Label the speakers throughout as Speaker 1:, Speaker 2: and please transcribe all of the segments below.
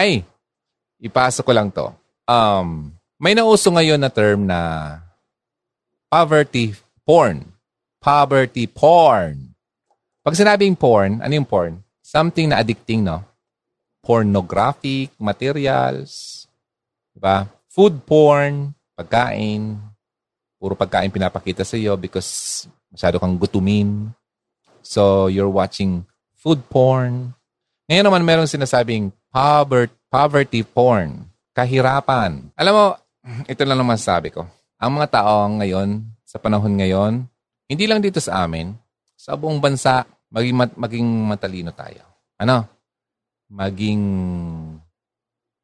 Speaker 1: Ay, ipasok ko lang to. Um, may nauso ngayon na term na poverty porn. Poverty porn. Pag sinabing porn, ano yung porn? Something na addicting, no? Pornographic materials. Diba? Food porn, pagkain. Puro pagkain pinapakita sa iyo because masyado kang gutumin. So, you're watching food porn. Ngayon naman meron sinasabing poverty, poverty porn. Kahirapan. Alam mo, ito lang naman sabi ko. Ang mga tao ngayon, sa panahon ngayon, hindi lang dito sa amin, sa buong bansa, maging, mat, maging matalino tayo. Ano? Maging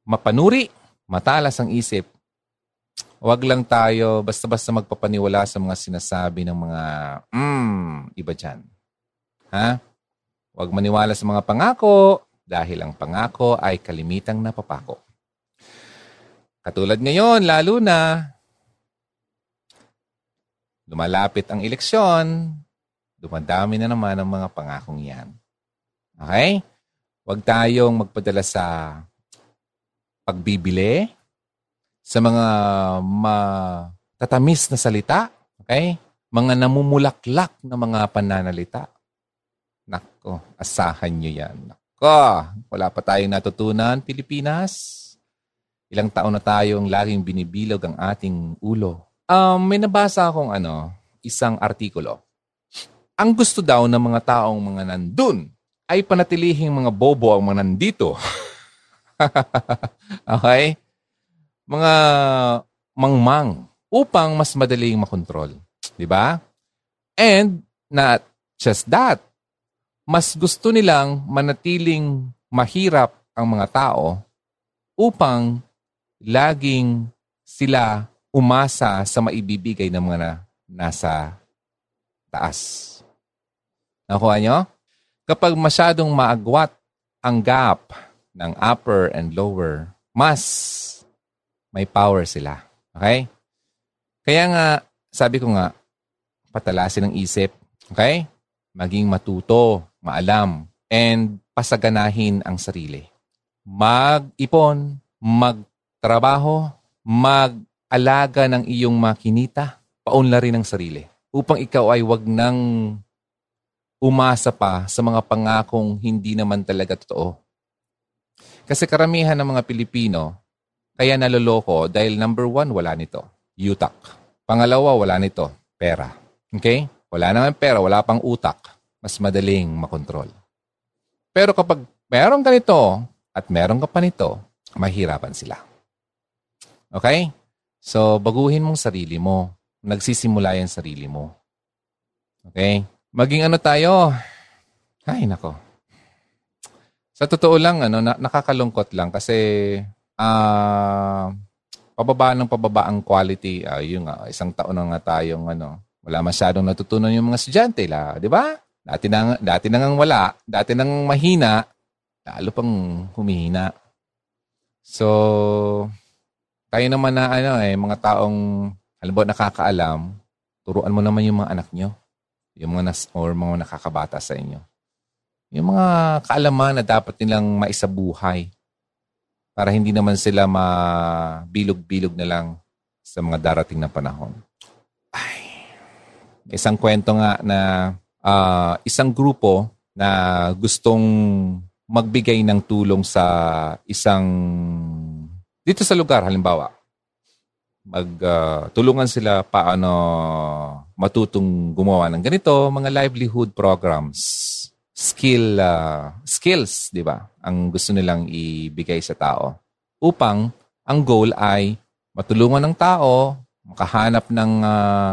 Speaker 1: mapanuri, matalas ang isip. Huwag lang tayo basta-basta magpapaniwala sa mga sinasabi ng mga, mm, iba dyan. Ha? Huwag maniwala sa mga pangako dahil ang pangako ay kalimitang napapako. Katulad ngayon, lalo na, lumalapit ang eleksyon, dumadami na naman ang mga pangakong yan. Okay? Huwag tayong magpadala sa pagbibili, sa mga matatamis na salita, okay? Mga namumulaklak na mga pananalita. Nako, asahan nyo yan. Nako, wala pa tayong natutunan, Pilipinas. Ilang taon na tayong laging binibilog ang ating ulo. Um, may nabasa akong ano, isang artikulo. Ang gusto daw ng mga taong mga nandun ay panatilihing mga bobo ang mga nandito. okay? Mga mangmang upang mas madaling makontrol. Ba? And not just that, mas gusto nilang manatiling mahirap ang mga tao upang laging sila umasa sa maibibigay ng mga na, nasa taas. Nakuha nyo? Kapag masyadong maagwat ang gap ng upper and lower, mas may power sila. Okay? Kaya nga, sabi ko nga, patalasin ang isip. Okay? Maging matuto, maalam, and pasaganahin ang sarili. Mag-ipon, magtrabaho, mag-alaga ng iyong makinita, paunlarin ang sarili upang ikaw ay wag nang umasa pa sa mga pangakong hindi naman talaga totoo. Kasi karamihan ng mga Pilipino, kaya naloloko dahil number one, wala nito. Utak. Pangalawa, wala nito. Pera. Okay? Wala naman pera, wala pang utak. Mas madaling makontrol. Pero kapag meron ka nito at meron ka pa nito, mahirapan sila. Okay? So, baguhin mong sarili mo. Nagsisimula yan sarili mo. Okay? Maging ano tayo? Ay, nako. Sa totoo lang, ano, na, nakakalungkot lang kasi ah uh, pababa ng pababa ang quality. Uh, yung uh, isang taon na nga tayong ano, wala masyadong natutunan yung mga estudyante, la, di ba? Dati nang dati nang wala, dati nang mahina, lalo pang humihina. So, tayo naman na ano eh, mga taong alam nakakaalam, turuan mo naman yung mga anak nyo. Yung mga nas, or mga nakakabata sa inyo. Yung mga kaalaman na dapat nilang maisabuhay para hindi naman sila mabilog-bilog na lang sa mga darating na panahon. Ay, isang kwento nga na uh, isang grupo na gustong magbigay ng tulong sa isang dito sa lugar halimbawa magtulungan uh, sila paano matutong gumawa ng ganito, mga livelihood programs, skill uh, skills, 'di ba? Ang gusto nilang ibigay sa tao upang ang goal ay matulungan ng tao makahanap ng uh,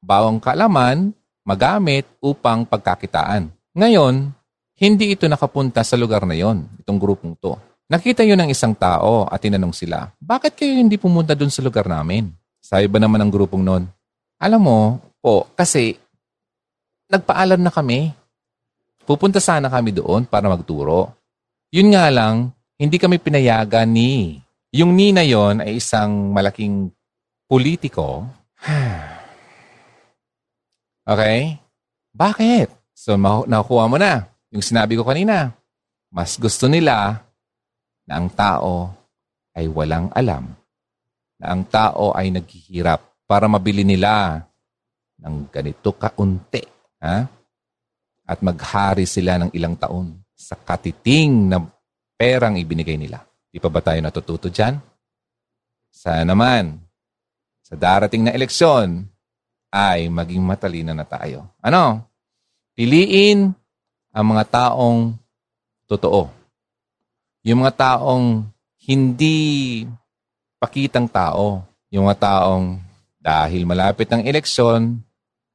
Speaker 1: bawang kalaman magamit upang pagkakitaan. Ngayon, hindi ito nakapunta sa lugar na yon, itong grupong to. Nakita yun ng isang tao at tinanong sila, bakit kayo hindi pumunta doon sa lugar namin? Sabi ba naman ng grupong noon? Alam mo, po, kasi nagpaalam na kami. Pupunta sana kami doon para magturo. Yun nga lang, hindi kami pinayagan ni. Yung ni na yon ay isang malaking politiko. okay? Bakit? So, nakukuha mo na. Yung sinabi ko kanina, mas gusto nila na ang tao ay walang alam, na ang tao ay naghihirap para mabili nila ng ganito kaunti. Ha? At maghari sila ng ilang taon sa katiting na perang ibinigay nila. Di pa ba tayo natututo dyan? Sana naman, sa darating na eleksyon, ay maging matalino na tayo. Ano? Piliin ang mga taong totoo. Yung mga taong hindi pakitang tao. Yung mga taong dahil malapit ang eleksyon,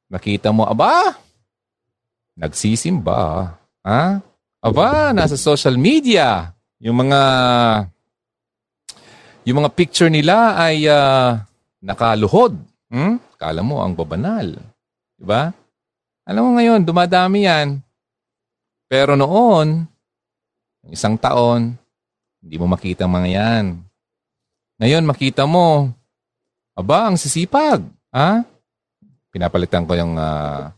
Speaker 1: makita mo, aba, nagsisimba. Ha? Aba, nasa social media. Yung mga yung mga picture nila ay uh, nakaluhod. Hmm? Kala mo ang babanal. Diba? Alam mo ngayon, dumadami yan. Pero noon, isang taon, hindi mo makita mga yan. Ngayon, makita mo, aba, ang sisipag. Ha? Pinapalitan ko yung uh,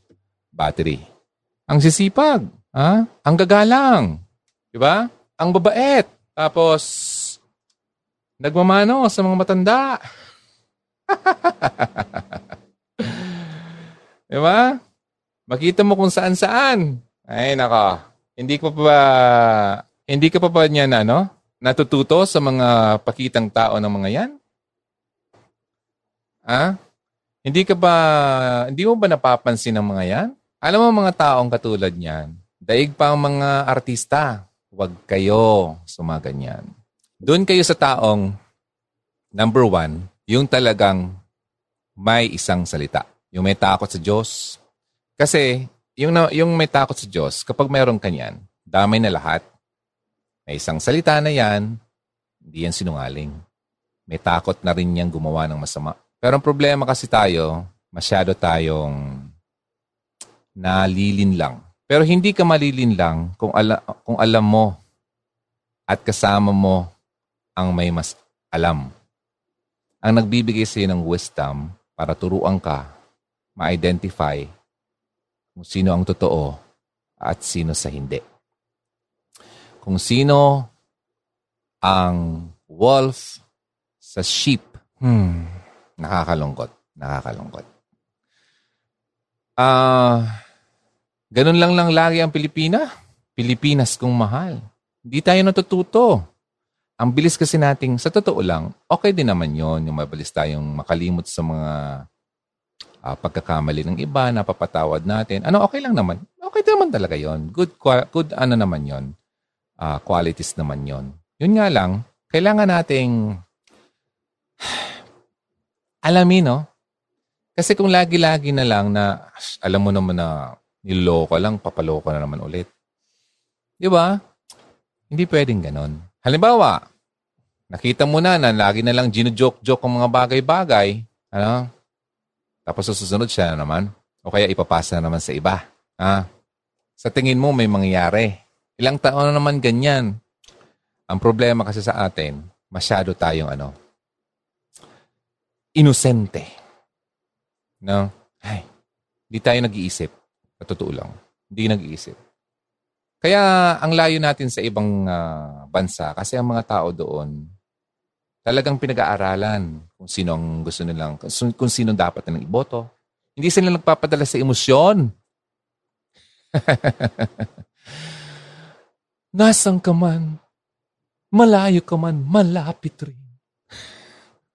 Speaker 1: battery. Ang sisipag. Ha? Ang gagalang. Diba? Ang babait. Tapos, nagmamano sa mga matanda. diba? Makita mo kung saan-saan. Ay, nako. Hindi ko pa hindi ka pa ba niyan ano? Natututo sa mga pakitang tao ng mga yan? Ha? Hindi ka ba, hindi mo ba napapansin ng mga yan? Alam mo mga taong katulad niyan, daig pa ang mga artista. Huwag kayo sumaganyan. Doon kayo sa taong, number one, yung talagang may isang salita. Yung may takot sa Diyos. Kasi, yung, yung may takot sa Diyos, kapag mayroong kanyan, damay na lahat. May isang salita na yan, hindi yan sinungaling. May takot na rin niyang gumawa ng masama. Pero ang problema kasi tayo, masyado tayong nalilin lang. Pero hindi ka malilin lang kung, ala, kung alam mo at kasama mo ang may mas alam. Ang nagbibigay sa iyo ng wisdom para turuan ka, ma-identify kung sino ang totoo at sino sa hindi kung sino ang wolf sa sheep. Hmm, nakakalungkot. Nakakalungkot. Ah, uh, ganun lang lang lagi ang Pilipina. Pilipinas kung mahal. Hindi tayo natututo. Ang bilis kasi nating, sa totoo lang, okay din naman yon yung mabilis tayong makalimot sa mga uh, pagkakamali ng iba, napapatawad natin. Ano, okay lang naman. Okay naman talaga yon Good, good ano naman yon uh, qualities naman yon. Yun nga lang, kailangan nating alamin, no? Kasi kung lagi-lagi na lang na alam mo naman na niloko lang, papaloko na naman ulit. Di ba? Hindi pwedeng ganon. Halimbawa, nakita mo na na lagi na lang gino-joke-joke ang mga bagay-bagay. Ano? Tapos susunod siya na naman. O kaya ipapasa na naman sa iba. Ha? Sa tingin mo may mangyayari. Ilang taon na naman ganyan. Ang problema kasi sa atin, masyado tayong ano, inosente. No? Ay, hindi tayo nag-iisip. Sa totoo lang. Hindi nag-iisip. Kaya ang layo natin sa ibang uh, bansa kasi ang mga tao doon talagang pinag-aaralan kung sino ang gusto nilang, kung sino dapat nilang iboto. Hindi sila nagpapadala sa emosyon. Nasang ka man, malayo ka man, malapit rin.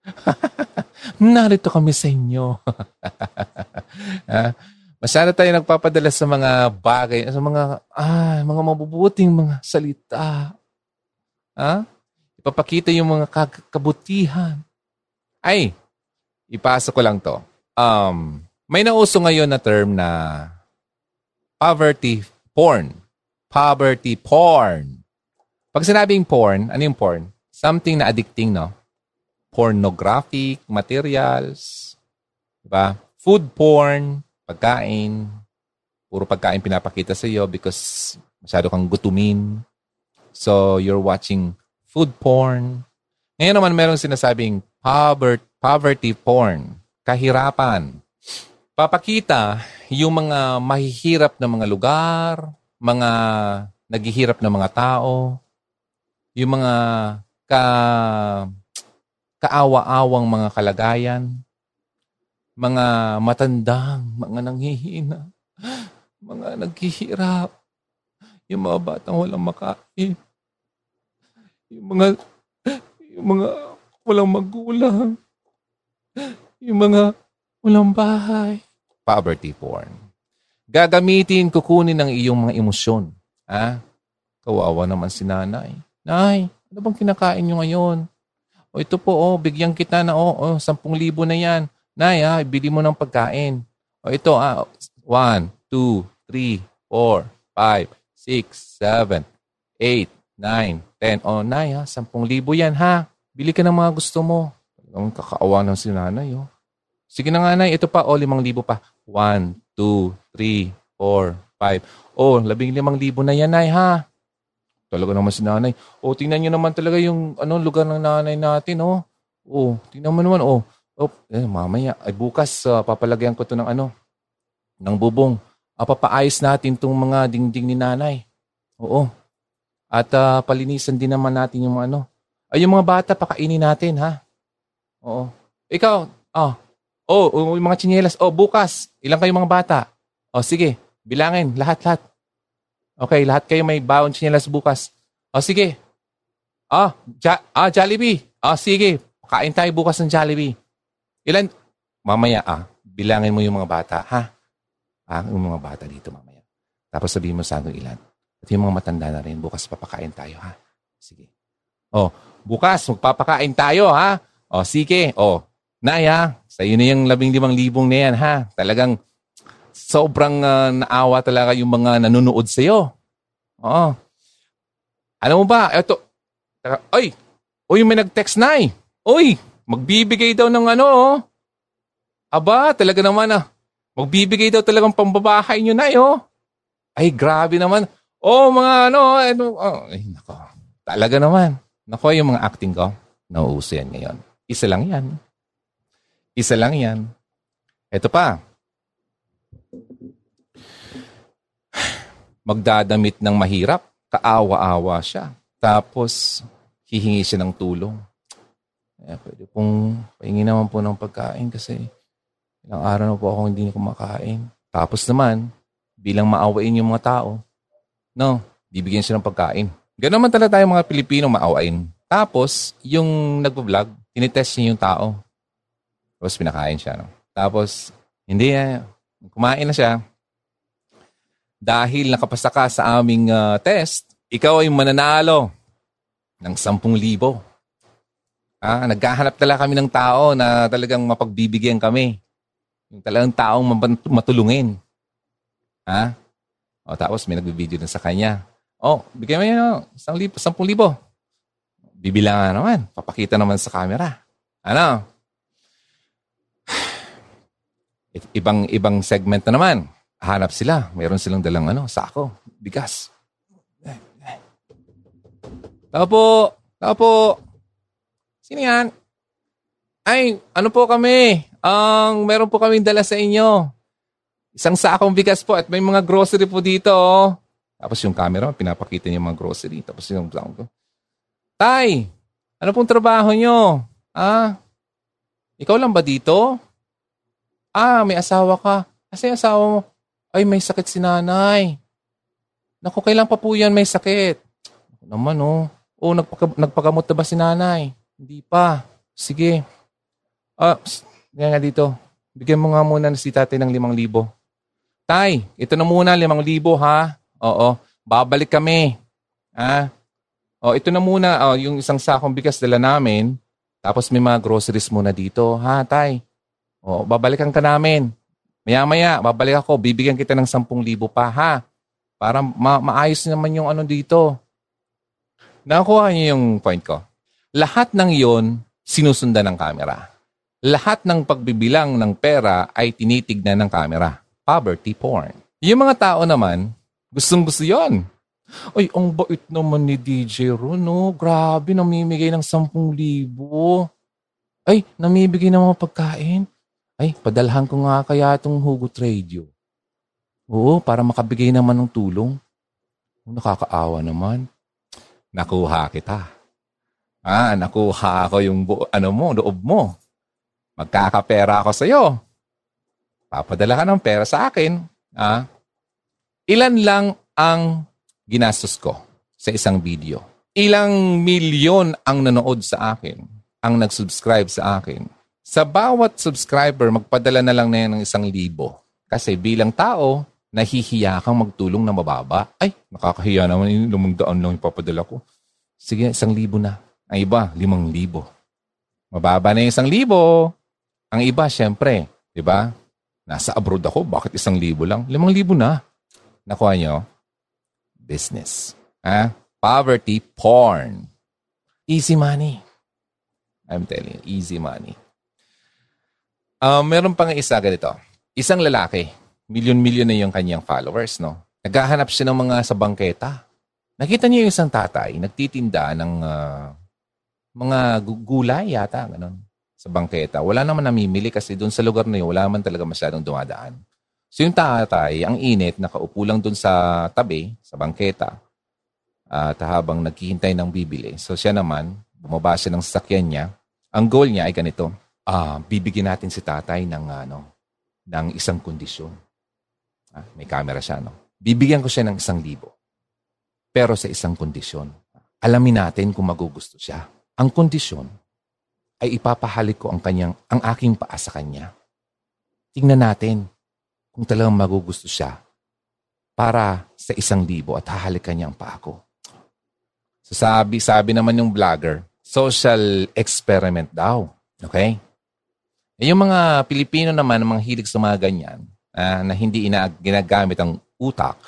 Speaker 1: Narito kami sa inyo. Masyado tayo nagpapadala sa mga bagay, sa mga, ah, mga mabubuting mga salita. Ha? Ipapakita yung mga kabutihan. Ay, ipasa ko lang to. Um, may nauso ngayon na term na poverty porn poverty porn. Pag sinabing porn, ano yung porn? Something na addicting, no? Pornographic materials, diba? Food porn, pagkain, puro pagkain pinapakita sa iyo because masyado kang gutumin. So, you're watching food porn. Ngayon naman meron sinasabing poverty, poverty porn, kahirapan. Papakita yung mga mahihirap na mga lugar, mga naghihirap na mga tao, yung mga ka, kaawa-awang mga kalagayan, mga matandang, mga nanghihina, mga naghihirap, yung mga batang walang makain, yung mga, yung mga walang magulang, yung mga walang bahay. Poverty porn. Gagamitin, kukunin ng iyong mga emosyon. Ha? Kawawa naman si nanay. Nay, ano bang kinakain nyo ngayon? O ito po, oh, bigyan kita na, oh, oh 10,000 na yan. Nay, ha, bili mo ng pagkain. O ito, ah, 1, 2, 3, 4, 5, 6, 7, 8, 9, 10. O, nay, ha, 10,000 yan, ha. Bili ka ng mga gusto mo. Ang kakaawa ng si nanay, oh. Sige na nga, nay. Ito pa, oh, 5,000 pa. 1, 2, 3, 4, 5. O, 15,000 na yan, nay, ha. Talaga naman si nanay. O, tingnan nyo naman talaga yung ano, lugar ng nanay natin, oh. O, tingnan mo naman, oh. Oh, eh, mamaya, ay bukas, uh, papalagyan ko to ng ano, ng bubong. Papaayos natin tong mga dingding ni nanay. Oo. At uh, palinisan din naman natin yung ano. Ay, yung mga bata, pakainin natin, ha? Oo. Ikaw, oh. Oh, yung mga chinelas. Oh, bukas. Ilang kayo mga bata? Oh, sige. Bilangin. Lahat, lahat. Okay, lahat kayo may baon chinelas bukas. O sige. Ah, ja, ah, Jollibee. Ah, sige. Kain tayo bukas ng Jollibee. Ilan? Mamaya ah, bilangin mo yung mga bata, ha? Ah, yung mga bata dito mamaya. Tapos sabihin mo sa akin ilan. At yung mga matanda na rin, bukas papakain tayo, ha? Sige. Oh, bukas magpapakain tayo, ha? Oh, sige. Oh, Naya, sa iyo na yung labing limang libong na yan, ha? Talagang sobrang uh, naawa talaga yung mga nanonood sa iyo. Oo. Alam mo ba, eto, ay, oy, may nag-text na eh. Oy, magbibigay daw ng ano, oh. Aba, talaga naman ah. Magbibigay daw talagang pambabahay nyo na, eh, oh. Ay, grabe naman. Oh, mga ano, ano, oh, ay, nako. Talaga naman. Nako, yung mga acting ko, nauuso yan ngayon. Isa lang yan. Isa lang yan. Ito pa, magdadamit ng mahirap, kaawa-awa siya. Tapos, hihingi siya ng tulong. Eh, pwede pong pahingi naman po ng pagkain kasi ilang araw na po ako hindi kumakain. Tapos naman, bilang maawain yung mga tao, no, bibigyan siya ng pagkain. Ganun naman talaga tayo mga Pilipino maawain. Tapos, yung nagpo-vlog, tinitest niya yung tao. Tapos pinakain siya. No? Tapos, hindi niya, kumain na siya, dahil nakapasa ka sa aming uh, test, ikaw ay mananalo ng 10,000. Ah, naghahanap talaga kami ng tao na talagang mapagbibigyan kami. Yung talagang taong matulungin. Ha? O, tapos may nagbibideo din sa kanya. Oh, bigyan mo yun, 10,000. Bibilangan naman. Papakita naman sa camera. Ano? Ibang ibang segment na naman hanap sila. Meron silang dalang ano, sako, bigas. Tao po, tao po. Sino yan? Ay, ano po kami? Ang um, meron po kaming dala sa inyo. Isang sakong bigas po at may mga grocery po dito. Oh. Tapos yung camera, pinapakita niya mga grocery. Tapos yung sound ko. Tay, ano pong trabaho nyo? Ah, ikaw lang ba dito? Ah, may asawa ka. Kasi asawa mo, ay, may sakit si nanay. Naku, kailan pa po yan may sakit? Naman, oh. Oh, nagpaka, nagpagamot na ba si nanay? Hindi pa. Sige. Ah, nga nga dito. Bigyan mo nga muna si tatay ng limang libo. Tay, ito na muna, limang libo ha. Oo, babalik kami. Ha? Oh, ito na muna, oh, yung isang sakong bigas dala namin. Tapos may mga groceries muna dito. Ha, tay? Oh, babalikan ka namin. Maya-maya, babalik ako, bibigyan kita ng 10,000 pa ha. Para ma- maayos naman yung ano dito. Nakuha niyo yung point ko. Lahat ng yon sinusundan ng camera. Lahat ng pagbibilang ng pera ay tinitignan ng camera. Poverty porn. Yung mga tao naman, gustong gusto yon. Ay, ang bait naman ni DJ Ron, no? Grabe, namimigay ng 10,000. Ay, namimigay ng mga pagkain. Ay, padalhan ko nga kaya itong hugot radio. Oo, para makabigay naman ng tulong. Nakakaawa naman. nakuha kita. Ah, nakuha ko yung bu- ano mo, loob mo. Magkakapera ako sa iyo. Papadala ka ng pera sa akin. Ah, ilan lang ang ginastos ko sa isang video. Ilang milyon ang nanood sa akin, ang nag-subscribe sa akin. Sa bawat subscriber, magpadala na lang na yan ng isang libo. Kasi bilang tao, nahihiya kang magtulong na mababa. Ay, nakakahiya naman yung lumang daan lang ipapadala ko. Sige, isang libo na. Ang iba, limang libo. Mababa na yung isang libo. Ang iba, syempre, di ba? Nasa abroad ako, bakit isang libo lang? Limang libo na. Nakuha nyo? Business. Ha? Poverty porn. Easy money. I'm telling you, easy money. Uh, meron pang isa ganito. Isang lalaki, milyon-milyon na yung kanyang followers, no? Naghahanap siya ng mga sa bangketa. Nakita niya yung isang tatay, nagtitinda ng uh, mga gulay yata, ganun, sa bangketa. Wala naman namimili kasi doon sa lugar na yun, wala naman talaga masyadong dumadaan. So yung tatay, ang init, nakaupo lang doon sa tabi, sa bangketa, at habang naghihintay ng bibili. So siya naman, bumaba siya ng sasakyan niya. Ang goal niya ay ganito, uh, bibigyan natin si tatay ng, ano, ng isang kondisyon. Ah, may camera siya, no? Bibigyan ko siya ng isang libo. Pero sa isang kondisyon. Alamin natin kung magugusto siya. Ang kondisyon ay ipapahalik ko ang kanyang, ang aking paa sa kanya. Tingnan natin kung talagang magugusto siya para sa isang libo at hahalikan niya ang paa ko. So sabi, sabi naman yung vlogger, social experiment daw. Okay? E yung mga Pilipino naman, mga hilig sa mga ganyan, uh, na hindi ina, ginagamit ang utak,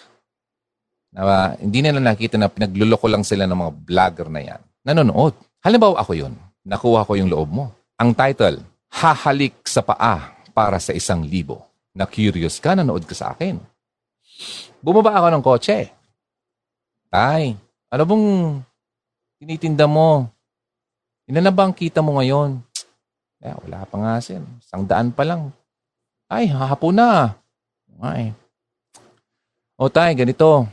Speaker 1: na uh, hindi nila nakita na pinagluloko lang sila ng mga vlogger na yan. Nanonood. Halimbawa ako yun. Nakuha ko yung loob mo. Ang title, Hahalik sa paa para sa isang libo. Na curious ka, nanood ka sa akin. Bumaba ako ng kotse. Tay, ano bang tinitinda mo? Ilan ba ang kita mo ngayon? Eh, wala pa nga sir. Isang daan pa lang. Ay, hahapon na. Ay. O tay, ganito.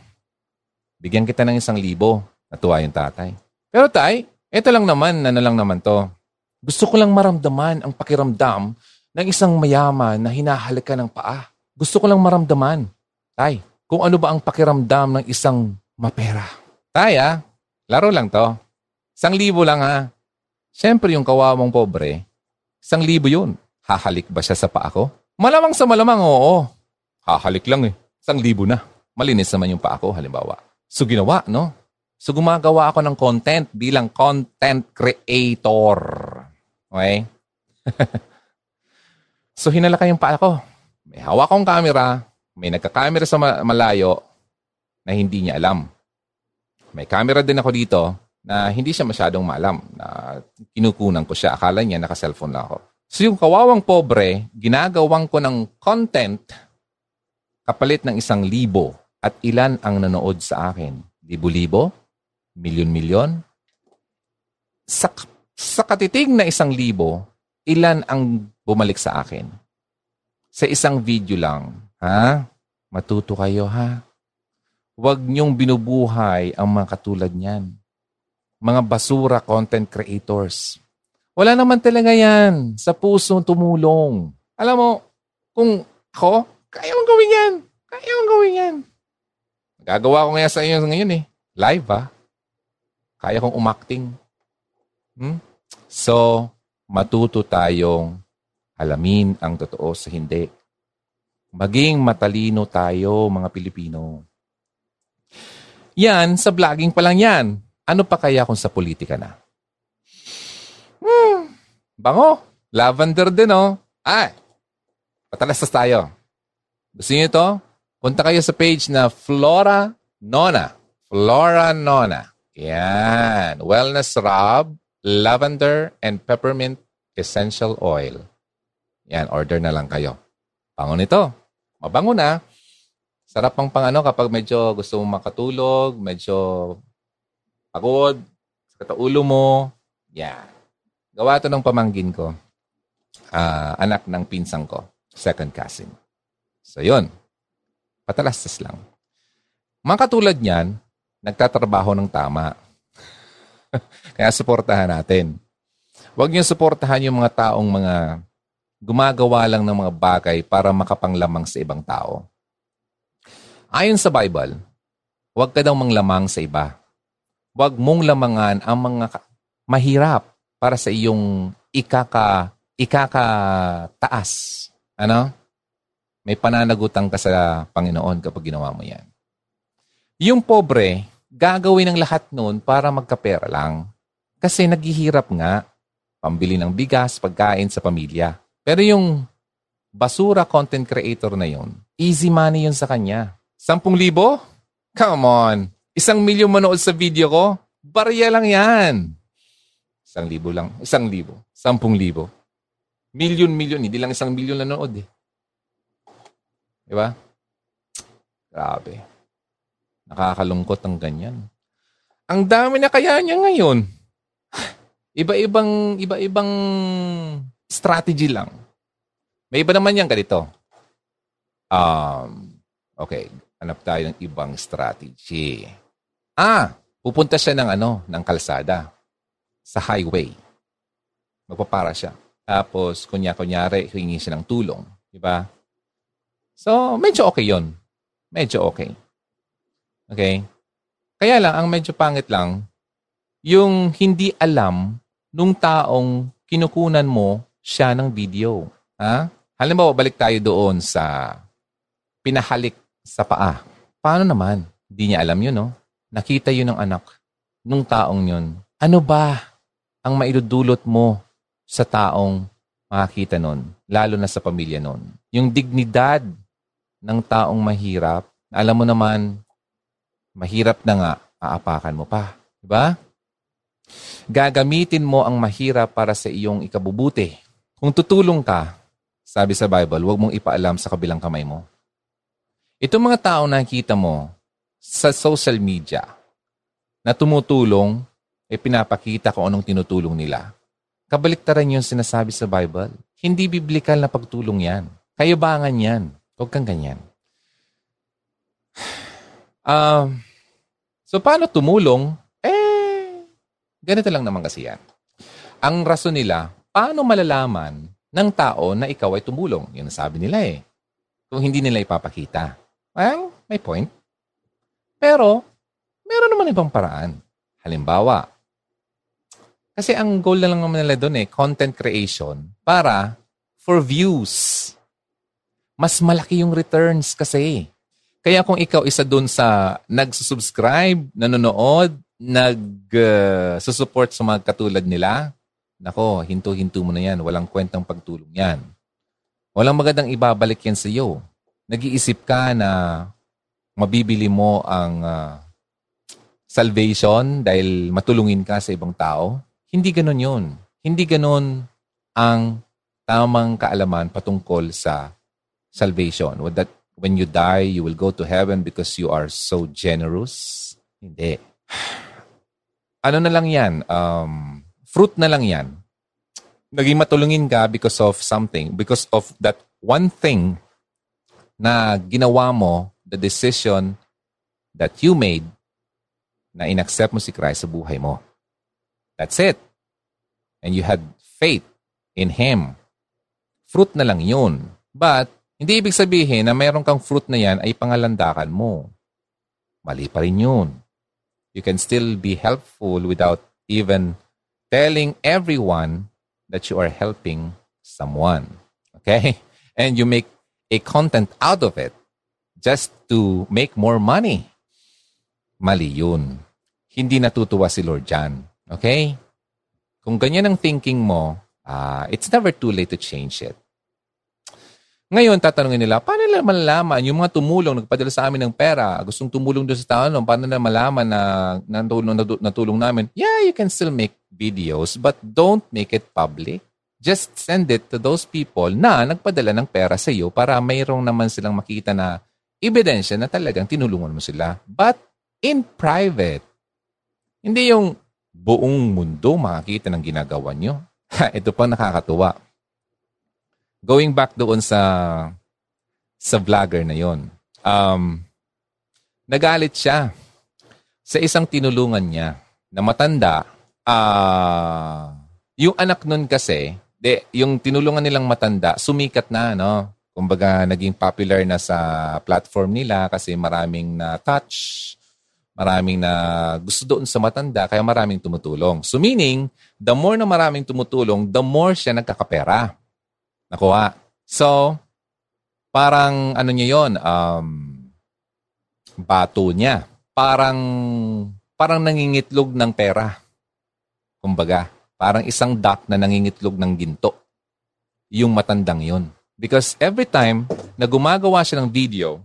Speaker 1: Bigyan kita ng isang libo. Natuwa yung tatay. Pero tay, ito lang naman, ano lang naman to. Gusto ko lang maramdaman ang pakiramdam ng isang mayaman na hinahalika ng paa. Gusto ko lang maramdaman. Tay, kung ano ba ang pakiramdam ng isang mapera. Tay ah, laro lang to. Isang libo lang ha. Siyempre yung kawawang pobre, isang libo yun. Hahalik ba siya sa paa ko? Malamang sa malamang, oo. Hahalik lang eh. Isang libo na. Malinis naman yung paa ko, halimbawa. So ginawa, no? So gumagawa ako ng content bilang content creator. Okay? so hinalakay yung paa ko. May hawak akong camera, may nagka-camera sa malayo na hindi niya alam. May camera din ako dito na hindi siya masyadong maalam na kinukunan ko siya. Akala niya naka-cellphone lang ako. So yung kawawang pobre, ginagawang ko ng content kapalit ng isang libo at ilan ang nanood sa akin? Libo-libo? Milyon-milyon. Sa, sa katiting na isang libo, ilan ang bumalik sa akin? Sa isang video lang, ha? Matuto kayo, ha? Huwag niyong binubuhay ang mga katulad niyan. Mga basura content creators. Wala naman talaga yan sa puso tumulong. Alam mo, kung ako, kaya mong gawin yan. Kaya mong gawin yan. Gagawa ko ngayon sa inyo ngayon eh. Live ha. Kaya kong umakting. Hmm? So, matuto tayong alamin ang totoo sa hindi. Maging matalino tayo, mga Pilipino. Yan, sa vlogging pa lang yan. Ano pa kaya kung sa politika na? Hmm, bango. Lavender din, oh. Ay, patalastas tayo. Gusto niyo ito? Punta kayo sa page na Flora Nona. Flora Nona. Yan. Wellness Rub, Lavender, and Peppermint Essential Oil. Yan, order na lang kayo. Bango nito. Mabango na. Sarap pang pang ano kapag medyo gusto mong makatulog, medyo pagod, sakit ulo mo. Yan. Gawa to ng pamangkin ko. Uh, anak ng pinsang ko. Second cousin. So, yun. Patalastas lang. Mga katulad niyan, nagtatrabaho ng tama. Kaya suportahan natin. Huwag niyo suportahan yung mga taong mga gumagawa lang ng mga bagay para makapanglamang sa ibang tao. Ayon sa Bible, huwag ka daw manglamang sa iba. Huwag mong lamangan ang mga mahirap para sa iyong ikaka, ikakataas. Ano? May pananagutan ka sa Panginoon kapag ginawa mo yan. Yung pobre, gagawin ng lahat noon para magkapera lang. Kasi naghihirap nga, pambili ng bigas, pagkain sa pamilya. Pero yung basura content creator na yon, easy money yun sa kanya. Sampung libo? Come on. Isang milyon manood sa video ko? Barya lang yan. Isang libo lang. Isang libo. Sampung libo. Milyon-milyon. Hindi lang isang milyon nanood eh. Di ba? Grabe. Nakakalungkot ang ganyan. Ang dami na kaya niya ngayon. Iba-ibang iba-ibang strategy lang. May iba naman yan ganito. Um, okay, hanap tayo ng ibang strategy. Ah, pupunta siya ng ano, ng kalsada sa highway. Magpapara siya. Tapos, kunya-kunyari, hingi siya ng tulong. Di ba? So, medyo okay yon Medyo okay. Okay? Kaya lang, ang medyo pangit lang, yung hindi alam nung taong kinukunan mo siya ng video. Ha? Halimbawa, balik tayo doon sa pinahalik sa paa. Paano naman? Hindi niya alam yun, no? Nakita yun ng anak nung taong yun. Ano ba ang maidudulot mo sa taong makakita nun, lalo na sa pamilya nun? Yung dignidad ng taong mahirap, alam mo naman, mahirap na nga, aapakan mo pa. Diba? Gagamitin mo ang mahirap para sa iyong ikabubuti. Kung tutulong ka, sabi sa Bible, huwag mong ipaalam sa kabilang kamay mo. Itong mga tao na nakita mo sa social media na tumutulong, eh pinapakita kung anong tinutulong nila. Kabaliktaran yung sinasabi sa Bible. Hindi biblikal na pagtulong yan. Kayabangan yan. Huwag kang ganyan. Um, So paano tumulong? Eh, ganito lang naman kasi yan. Ang rason nila, paano malalaman ng tao na ikaw ay tumulong? Yun ang sabi nila eh. Kung hindi nila ipapakita. Well, may point. Pero, meron naman ibang paraan. Halimbawa, kasi ang goal na lang naman nila doon eh, content creation para for views. Mas malaki yung returns kasi. Kaya kung ikaw isa doon sa nagsusubscribe, nanonood, nag-susupport uh, sa mga katulad nila, nako, hinto-hinto mo na yan. Walang kwentang pagtulong yan. Walang magandang ibabalik yan sa iyo. Nag-iisip ka na mabibili mo ang uh, salvation dahil matulungin ka sa ibang tao. Hindi ganon yun. Hindi ganon ang tamang kaalaman patungkol sa salvation. What that when you die, you will go to heaven because you are so generous? Hindi. Ano na lang yan? Um, fruit na lang yan. Naging matulungin ka because of something. Because of that one thing na ginawa mo, the decision that you made na inaccept mo si Christ sa buhay mo. That's it. And you had faith in Him. Fruit na lang yun. But hindi ibig sabihin na mayroon kang fruit na yan ay pangalandakan mo. Mali pa rin yun. You can still be helpful without even telling everyone that you are helping someone. Okay? And you make a content out of it just to make more money. Mali yun. Hindi natutuwa si Lord John. Okay? Kung ganyan ang thinking mo, uh, it's never too late to change it. Ngayon, tatanungin nila, paano nila malalaman yung mga tumulong, nagpadala sa amin ng pera, gustong tumulong doon sa tao, no? paano nila malaman na natulong, natulong namin? Yeah, you can still make videos, but don't make it public. Just send it to those people na nagpadala ng pera sa iyo para mayroong naman silang makita na ebidensya na talagang tinulungan mo sila. But in private. Hindi yung buong mundo makakita ng ginagawa nyo. Ito pa nakakatuwa going back doon sa sa vlogger na yon. Um, nagalit siya sa isang tinulungan niya na matanda ah, yung anak nun kasi, de, yung tinulungan nilang matanda, sumikat na, no? Kumbaga, naging popular na sa platform nila kasi maraming na touch, maraming na gusto doon sa matanda, kaya maraming tumutulong. So meaning, the more na maraming tumutulong, the more siya nagkakapera. Nakuha. So, parang ano niya yon um, bato niya. Parang, parang nangingitlog ng pera. Kumbaga, parang isang duck na nangingitlog ng ginto. Yung matandang yon. Because every time na gumagawa siya ng video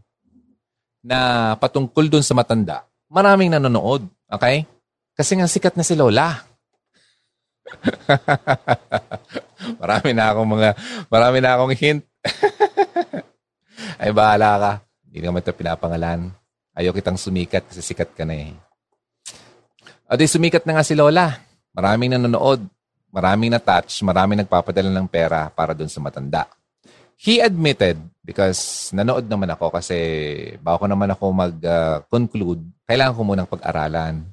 Speaker 1: na patungkol dun sa matanda, maraming nanonood. Okay? Kasi nga sikat na si Lola. marami na akong mga, marami na akong hint. Ay, bahala ka. Hindi naman ito pinapangalan. Ayaw kitang sumikat kasi sikat ka na eh. O di, sumikat na nga si Lola. Maraming nanonood. Maraming na-touch. Maraming nagpapadala ng pera para dun sa matanda. He admitted, because nanood naman ako kasi bago naman ako mag-conclude, uh, kailangan ko munang pag-aralan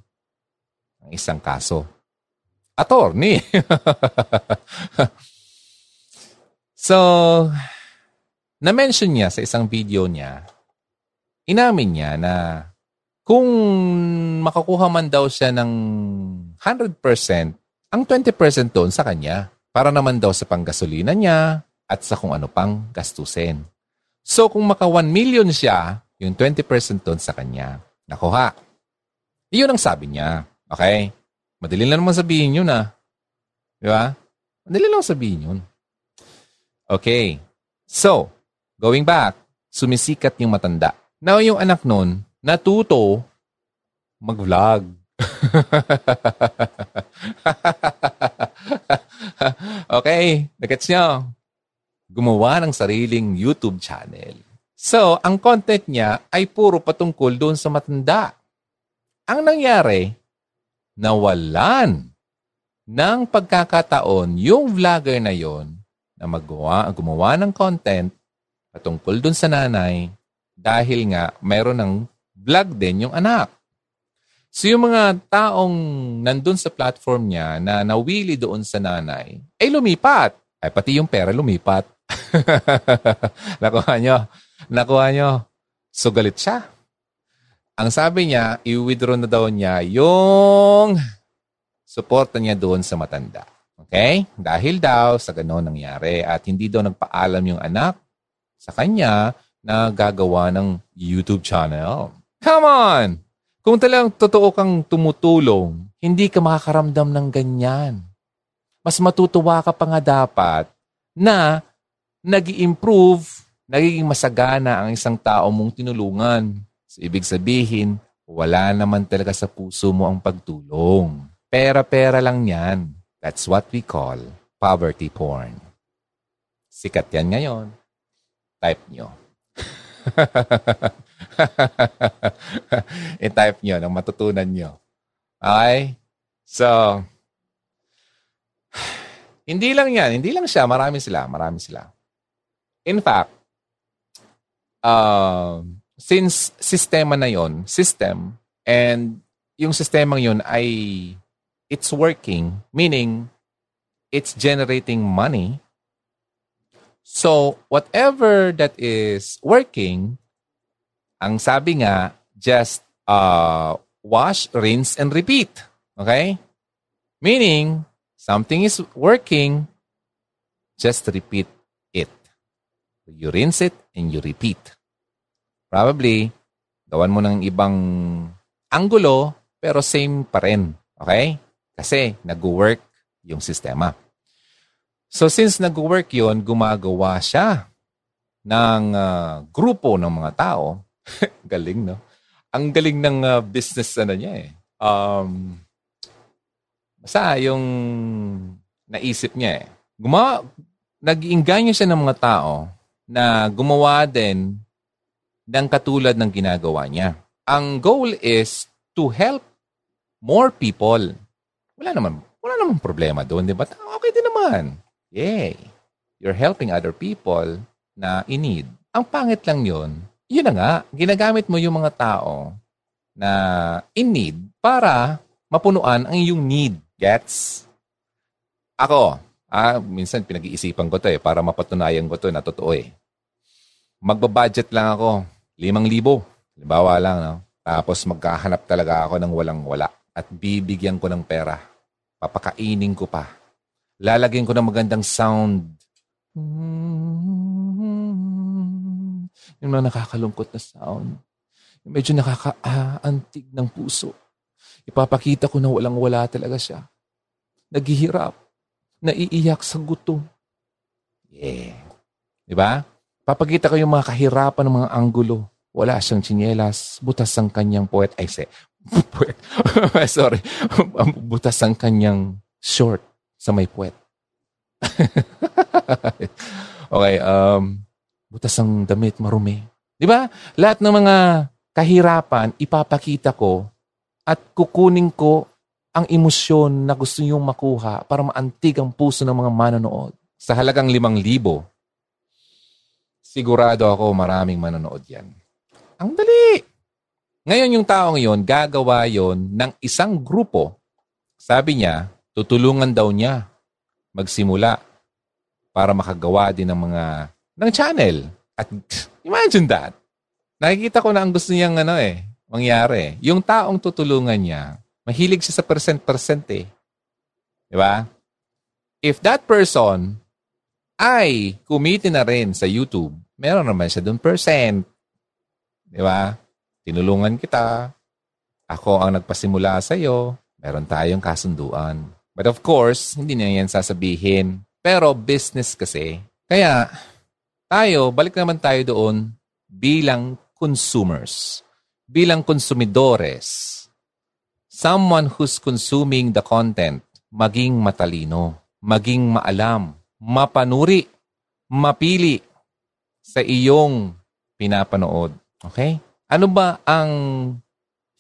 Speaker 1: ang isang kaso. Attorney. so, na-mention niya sa isang video niya, inamin niya na kung makakuha man daw siya ng 100%, ang 20% doon sa kanya. Para naman daw sa panggasolina niya at sa kung ano pang gastusin. So kung maka 1 million siya, yung 20% doon sa kanya. Nakuha. Iyon ang sabi niya. Okay? Madali lang naman sabihin yun ah. Di ba? Madali lang sabihin yun. Okay. So, Going back, sumisikat yung matanda. Now, yung anak nun, natuto mag-vlog. okay, nagets nyo? Gumawa ng sariling YouTube channel. So, ang content niya ay puro patungkol doon sa matanda. Ang nangyari, nawalan ng pagkakataon yung vlogger na yon na magawa, gumawa ng content patungkol dun sa nanay dahil nga mayroon ng vlog din yung anak. So yung mga taong nandun sa platform niya na nawili doon sa nanay, ay lumipat. Ay pati yung pera lumipat. nakuha nyo. Nakuha nyo. So galit siya. Ang sabi niya, i-withdraw na daw niya yung suporta niya doon sa matanda. Okay? Dahil daw sa gano'n nangyari at hindi daw nagpaalam yung anak sa kanya na gagawa ng YouTube channel. Come on! Kung talagang totoo kang tumutulong, hindi ka makakaramdam ng ganyan. Mas matutuwa ka pa nga dapat na nag improve nagiging masagana ang isang tao mong tinulungan. So, ibig sabihin, wala naman talaga sa puso mo ang pagtulong. Pera-pera lang yan. That's what we call poverty porn. Sikat yan ngayon type nyo. I-type nyo nang matutunan nyo. Okay? So, hindi lang yan. Hindi lang siya. Marami sila. Marami sila. In fact, uh, since sistema na yon, system, and yung sistemang yon ay it's working, meaning it's generating money So, whatever that is working, ang sabi nga, just uh, wash, rinse, and repeat. Okay? Meaning, something is working, just repeat it. You rinse it and you repeat. Probably, gawan mo ng ibang angulo, pero same pa rin. Okay? Kasi nag-work yung sistema. So since nag-work yon gumagawa siya ng uh, grupo ng mga tao. galing, no? Ang galing ng uh, business ano niya eh. Um, basta yung naisip niya eh. Gumawa, nag-iinganyo siya ng mga tao na gumawa din ng katulad ng ginagawa niya. Ang goal is to help more people. Wala naman, wala naman problema doon, di ba? Okay din naman. Yay! You're helping other people na in need. Ang pangit lang yun, yun na nga, ginagamit mo yung mga tao na in need para mapunuan ang iyong need. Gets? Ako, ah, minsan pinag-iisipan ko to eh, para mapatunayan ko to na totoo eh. Magbabudget lang ako, limang libo. Halimbawa lang, no? Tapos magkahanap talaga ako ng walang-wala at bibigyan ko ng pera. Papakainin ko pa. Lalagyan ko ng magandang sound. Yung mga nakakalungkot na sound. Yung medyo nakakaantig ng puso. Ipapakita ko na walang-wala talaga siya. Naghihirap. Naiiyak sa gutom. Yeah. Di ba? Papakita ko yung mga kahirapan ng mga anggulo. Wala siyang tsinelas. Butas ang kanyang puwet. Ay, say, puwet. Sorry. Butas ang kanyang short sa may puwet. okay, um, butas ang damit, marumi. Di ba? Lahat ng mga kahirapan, ipapakita ko at kukunin ko ang emosyon na gusto niyong makuha para maantig ang puso ng mga manonood. Sa halagang limang libo, sigurado ako maraming manonood yan. Ang dali! Ngayon yung taong yon gagawa yon ng isang grupo. Sabi niya, tutulungan daw niya magsimula para makagawa din ng mga ng channel. At imagine that. Nakikita ko na ang gusto niyang ano eh, mangyari. Yung taong tutulungan niya, mahilig siya sa percent-percent eh. Di ba? If that person ay kumiti na rin sa YouTube, meron naman siya doon percent. Di ba? Tinulungan kita. Ako ang nagpasimula sa iyo. Meron tayong kasunduan. But of course, hindi na yan sasabihin. Pero business kasi. Kaya, tayo, balik naman tayo doon bilang consumers. Bilang konsumidores. Someone who's consuming the content, maging matalino, maging maalam, mapanuri, mapili sa iyong pinapanood. Okay? Ano ba ang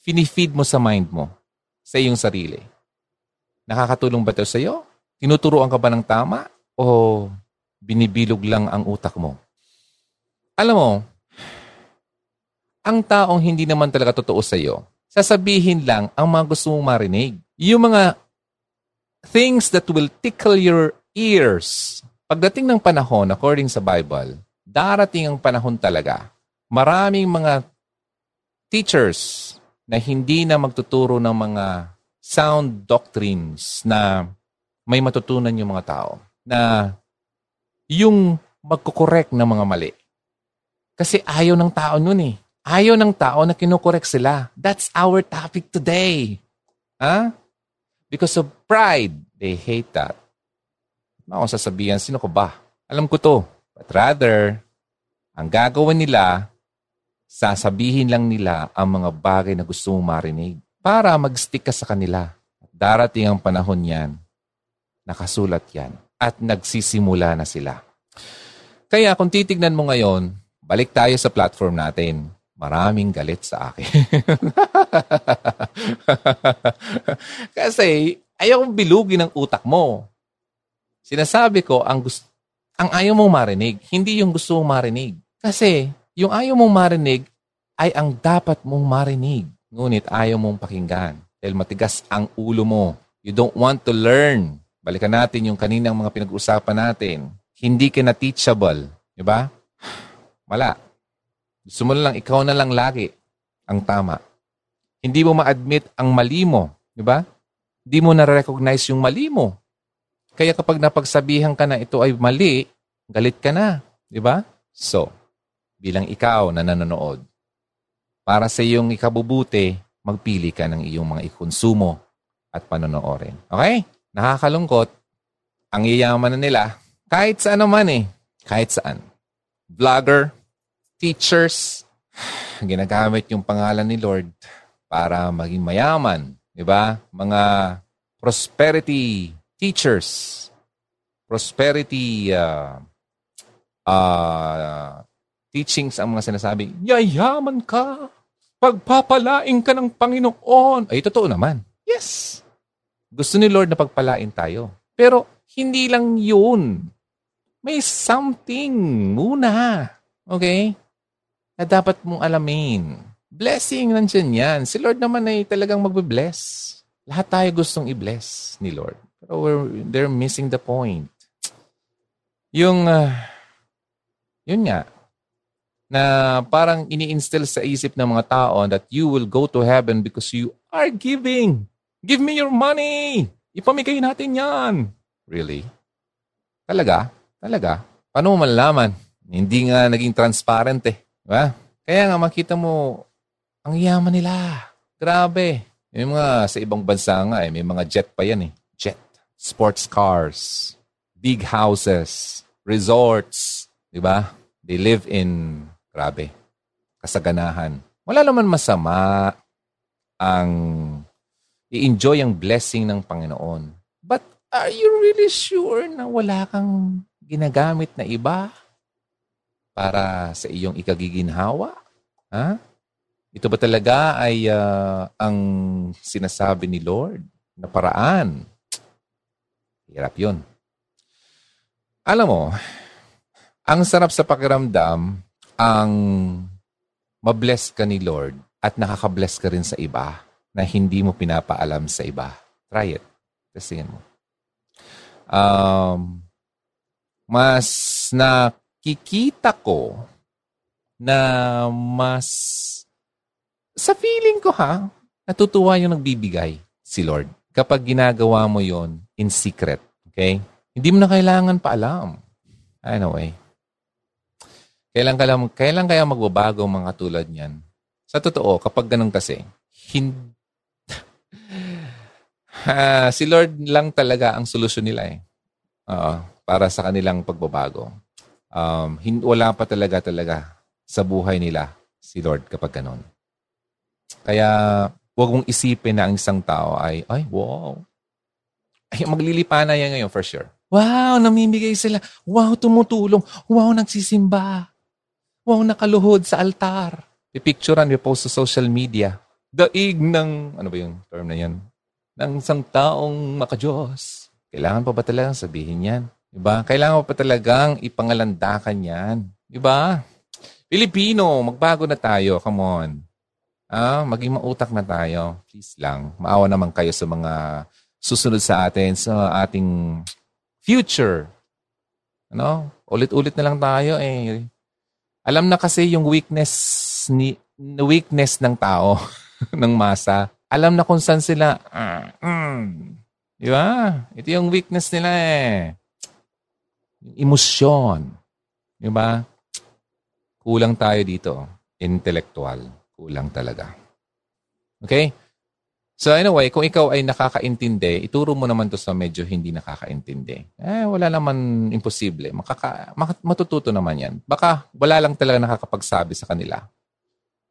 Speaker 1: finifeed mo sa mind mo? Sa iyong sarili? Nakakatulong ba ito sa iyo? Tinuturuan ka ba ng tama? O binibilog lang ang utak mo? Alam mo, ang taong hindi naman talaga totoo sa iyo, sasabihin lang ang mga gusto mong marinig. Yung mga things that will tickle your ears. Pagdating ng panahon, according sa Bible, darating ang panahon talaga. Maraming mga teachers na hindi na magtuturo ng mga sound doctrines na may matutunan yung mga tao. Na yung magkukorek ng mga mali. Kasi ayaw ng tao nun eh. Ayaw ng tao na kinukorek sila. That's our topic today. Huh? Because of pride, they hate that. Ako sasabihan, sino ko ba? Alam ko to. But rather, ang gagawin nila, sasabihin lang nila ang mga bagay na gusto mong marinig para mag-stick ka sa kanila. Darating ang panahon yan, nakasulat yan, at nagsisimula na sila. Kaya kung titignan mo ngayon, balik tayo sa platform natin. Maraming galit sa akin. Kasi ayaw kong bilugin ang utak mo. Sinasabi ko, ang, gusto, ang ayaw mong marinig, hindi yung gusto mong marinig. Kasi yung ayaw mong marinig ay ang dapat mong marinig. Ngunit ayaw mong pakinggan dahil matigas ang ulo mo. You don't want to learn. Balikan natin yung kaninang mga pinag-usapan natin. Hindi ka na teachable. Di ba? Wala. Gusto mo lang, ikaw na lang lagi ang tama. Hindi mo ma-admit ang mali mo. Di ba? Hindi mo na-recognize yung mali mo. Kaya kapag napagsabihan ka na ito ay mali, galit ka na. Di ba? So, bilang ikaw na nanonood, para sa iyong ikabubuti, magpili ka ng iyong mga ikonsumo at panonoorin. Okay? Nakakalungkot. Ang yayaman na nila, kahit saan naman eh. Kahit saan. Vlogger, teachers, ginagamit yung pangalan ni Lord para maging mayaman. Di ba? Mga prosperity teachers, prosperity uh, uh, teachings ang mga sinasabi, yayaman ka, pagpapalain ka ng Panginoon. Ay, totoo naman. Yes. Gusto ni Lord na pagpalain tayo. Pero hindi lang yun. May something muna. Okay? Na dapat mong alamin. Blessing nandiyan yan. Si Lord naman ay talagang magbe-bless. Lahat tayo gustong i-bless ni Lord. Pero we're, they're missing the point. Yung, uh, yun nga, na parang ini-instill sa isip ng mga tao that you will go to heaven because you are giving. Give me your money! Ipamigay natin yan. Really? Talaga? Talaga? Paano mo malalaman? Hindi nga naging transparent eh. Diba? Kaya nga makita mo, ang yaman nila. Grabe. Yung mga sa ibang bansa nga eh, may mga jet pa yan eh. Jet. Sports cars. Big houses. Resorts. Diba? They live in, grabe, kasaganahan. Wala naman masama ang i-enjoy ang blessing ng Panginoon. But are you really sure na wala kang ginagamit na iba para sa iyong ikagiginhawa? Ha? Ito ba talaga ay uh, ang sinasabi ni Lord na paraan? Hirap yun. Alam mo, ang sarap sa pakiramdam ang mabless ka ni Lord at nakakabless ka rin sa iba na hindi mo pinapaalam sa iba. Try it. Testingin mo. Um, mas nakikita ko na mas sa feeling ko ha, natutuwa yung nagbibigay si Lord kapag ginagawa mo yon in secret. Okay? Hindi mo na kailangan paalam. Anyway. Kailan, kailan, kailan kaya magbabago mga tulad niyan? Sa totoo, kapag ganun kasi, hindi, uh, si Lord lang talaga ang solusyon nila eh. Uh, para sa kanilang pagbabago. Um, hin- wala pa talaga talaga sa buhay nila si Lord kapag ganun. Kaya huwag mong isipin na ang isang tao ay, ay, wow. Ay, maglilipa na yan ngayon for sure. Wow, namimigay sila. Wow, tumutulong. Wow, nagsisimba. Wow, nakaluhod sa altar. Pipicturean, post sa social media. Daig ng, ano ba yung term na yan? ng isang taong makajos. Kailangan pa ba talagang sabihin yan? Diba? Kailangan pa talagang ipangalandakan yan. Diba? Pilipino, magbago na tayo. Come on. Ah, maging mautak na tayo. Please lang. Maawa naman kayo sa mga susunod sa atin, sa ating future. Ano? Ulit-ulit na lang tayo eh. Alam na kasi yung weakness ni weakness ng tao, ng masa alam na kung saan sila. Uh, mm, di ba? Ito yung weakness nila eh. Emosyon. Di ba? Kulang tayo dito. Intellectual. Kulang talaga. Okay? So anyway, kung ikaw ay nakakaintindi, ituro mo naman to sa medyo hindi nakakaintindi. Eh, wala naman imposible. Makaka, matututo naman yan. Baka wala lang talaga nakakapagsabi sa kanila.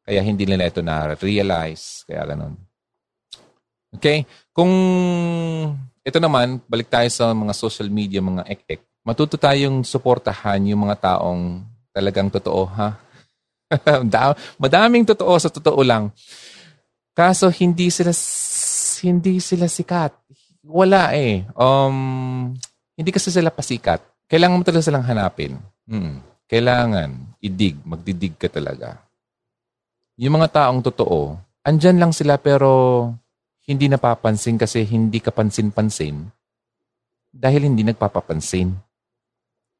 Speaker 1: Kaya hindi nila ito na-realize. Kaya ganun. Okay? Kung ito naman, balik tayo sa mga social media, mga ek-ek. Matuto tayong suportahan yung mga taong talagang totoo, ha? Madaming totoo sa totoo lang. Kaso hindi sila hindi sila sikat. Wala eh. Um, hindi kasi sila pasikat. Kailangan mo talaga silang hanapin. Hmm. Kailangan idig, magdidig ka talaga. Yung mga taong totoo, andyan lang sila pero hindi napapansin kasi hindi ka pansin-pansin dahil hindi nagpapapansin.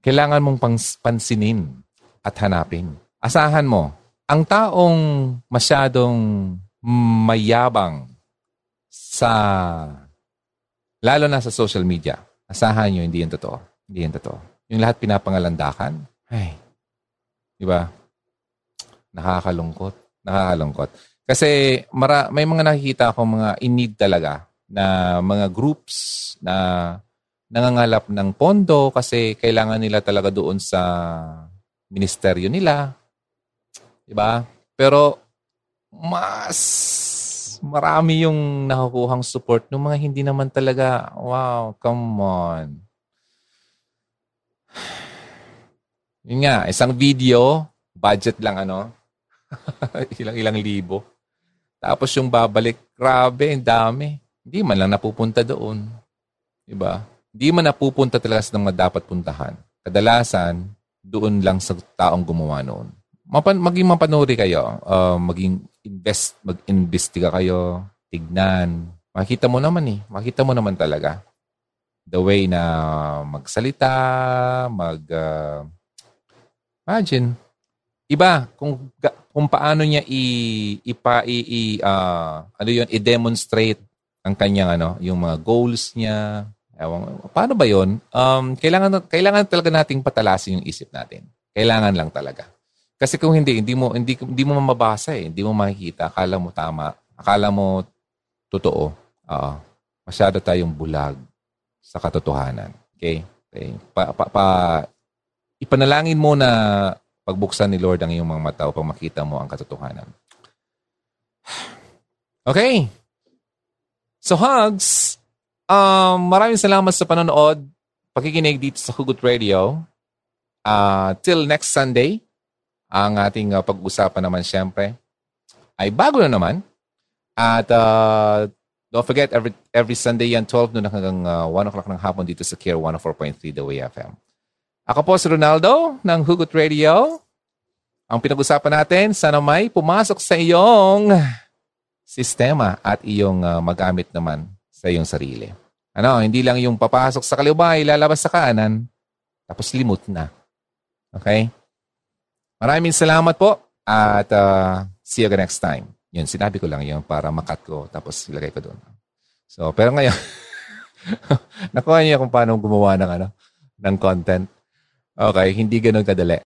Speaker 1: Kailangan mong pansinin at hanapin. Asahan mo, ang taong masyadong mayabang sa, lalo na sa social media, asahan nyo, hindi yan totoo. Hindi yan totoo. Yung lahat pinapangalandakan, ay, di ba? Nakakalungkot. Nakakalungkot. Kasi mara, may mga nakikita akong mga in need talaga na mga groups na nangangalap ng pondo kasi kailangan nila talaga doon sa ministeryo nila. 'Di ba? Pero mas marami yung nakukuhang support ng mga hindi naman talaga, wow, come on. Yun nga, isang video, budget lang ano, ilang-ilang libo. Tapos yung babalik, grabe, ang dami. Hindi man lang napupunta doon. Diba? Hindi man napupunta talaga sa mga dapat puntahan. Kadalasan, doon lang sa taong gumawa noon. Mapan, maging mapanuri kayo, uh, maging invest, mag-investiga kayo, tignan, Makita mo naman eh. Makita mo naman talaga. The way na magsalita, mag... Uh, imagine, iba kung kung paano niya i ipa i, i uh, ano yun i-demonstrate ang kanyang ano yung mga goals niya Ewan, paano ba 'yon? Um, kailangan kailangan talaga nating patalasin yung isip natin. Kailangan lang talaga. Kasi kung hindi, hindi mo hindi hindi mo mababasa eh, hindi mo makikita, akala mo tama, akala mo totoo. Oo. Masyado tayong bulag sa katotohanan. Okay? okay. Pa, pa, pa, ipanalangin mo na pagbuksan ni Lord ang iyong mga mata upang makita mo ang katotohanan. Okay. So, hugs. Um, maraming salamat sa panonood, pakikinig dito sa Hugot Radio. Uh, till next Sunday, ang ating uh, pag-usapan naman siyempre ay bago na naman. At uh, don't forget, every, every Sunday yan, 12 noon hanggang uh, 1 o'clock ng hapon dito sa Care 104.3 The Way FM. Ako po si Ronaldo ng Hugot Radio. Ang pinag-usapan natin, sana may pumasok sa iyong sistema at iyong uh, magamit naman sa iyong sarili. Ano, hindi lang yung papasok sa kaliwa, ilalabas sa kanan, tapos limot na. Okay? Maraming salamat po at uh, see you next time. Yun, sinabi ko lang yun para makat ko tapos ilagay ko doon. So, pero ngayon, nakuha niya kung paano gumawa ng, ano, ng content. Okay, hindi ganun kadali.